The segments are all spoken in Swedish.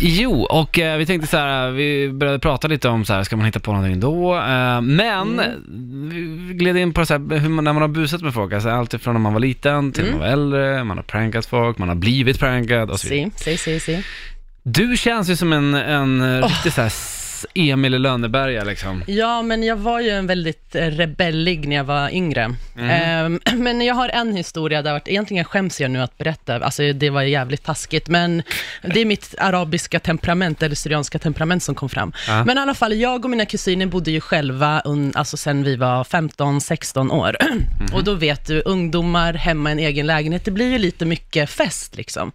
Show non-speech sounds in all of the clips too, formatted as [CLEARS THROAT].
Jo, och eh, vi tänkte så här, vi började prata lite om så här, ska man hitta på någonting då? Eh, men vi gled in på så här, hur man, när man har busat med folk, alltså allt ifrån när man var liten till när man var äldre, man har prankat folk, man har blivit prankad och så vidare. Si, si, si, si. Du känns ju som en, en riktig så här Emil i Lönneberga liksom. Ja, men jag var ju en väldigt eh, rebellig när jag var yngre. Ehm, [CLEARS THROAT] men jag har en historia där vart, egentligen skäms jag nu att berätta, alltså det var jävligt taskigt, men det är mitt arabiska temperament, eller syrianska temperament som kom fram. Ja. Men i alla fall, jag och mina kusiner bodde ju själva, un, alltså sen vi var 15-16 år. [CLEARS THROAT] Och då vet du, ungdomar hemma i en egen lägenhet, det blir ju lite mycket fest liksom.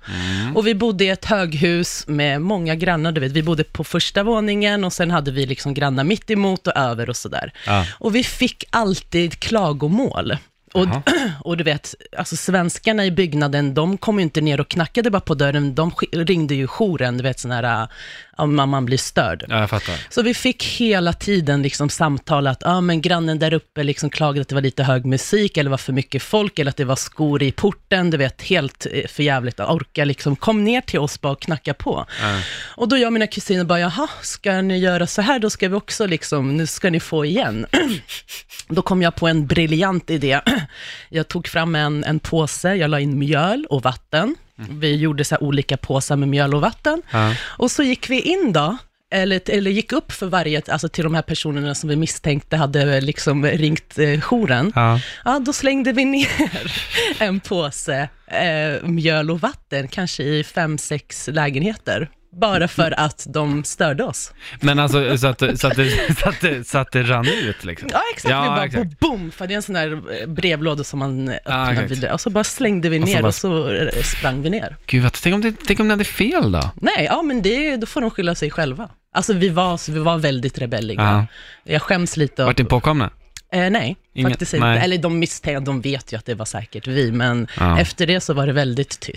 Och vi bodde i ett höghus med många grannar, du vet, vi bodde på första våningen och sen hade vi liksom grannar mitt emot och över och sådär. Ja. Och vi fick alltid klagomål. Och, [CLEARS THROAT] och du vet, alltså svenskarna i byggnaden, de kom ju inte ner och knackade bara på dörren, de ringde ju jouren, du vet sån här, om man blir störd. Ja, jag fattar. Så vi fick hela tiden liksom samtal att, ja men grannen där uppe liksom klagade att det var lite hög musik, eller var för mycket folk, eller att det var skor i porten, du vet, helt eh, för jävligt att orka liksom, kom ner till oss bara och knacka på. Ja. Och då jag och mina kusiner bara, jaha, ska ni göra så här, då ska vi också liksom, nu ska ni få igen. [CLEARS THROAT] då kom jag på en briljant idé. [CLEARS THROAT] Jag tog fram en, en påse, jag la in mjöl och vatten. Vi gjorde så olika påsar med mjöl och vatten. Ja. Och så gick vi in då, eller, eller gick upp för varje, alltså till de här personerna som vi misstänkte hade liksom ringt eh, jouren. Ja. Ja, då slängde vi ner [LAUGHS] en påse eh, mjöl och vatten, kanske i fem, sex lägenheter. Bara för att de störde oss. Men alltså så att, så, att det, så, att det, så att det rann ut liksom? Ja, exakt. Ja, vi bara exakt. boom, för det är en sån där eh, brevlåda som man eh, Ja, öppnar exakt. vid. Och så bara slängde vi ner bara- och så eh, sprang vi ner. Gud, vad- tänk om, det, tänk om ni hade fel då? Nej, ja men det, då får de skylla sig själva. Alltså vi var, vi var väldigt rebelliga. Ja. Jag skäms lite. Vart ni påkomna? Eh, nej, Ingen- faktiskt inte. nej. Eller de misstänkte, de vet ju att det var säkert vi, men Ja. efter det så var det väldigt tyst.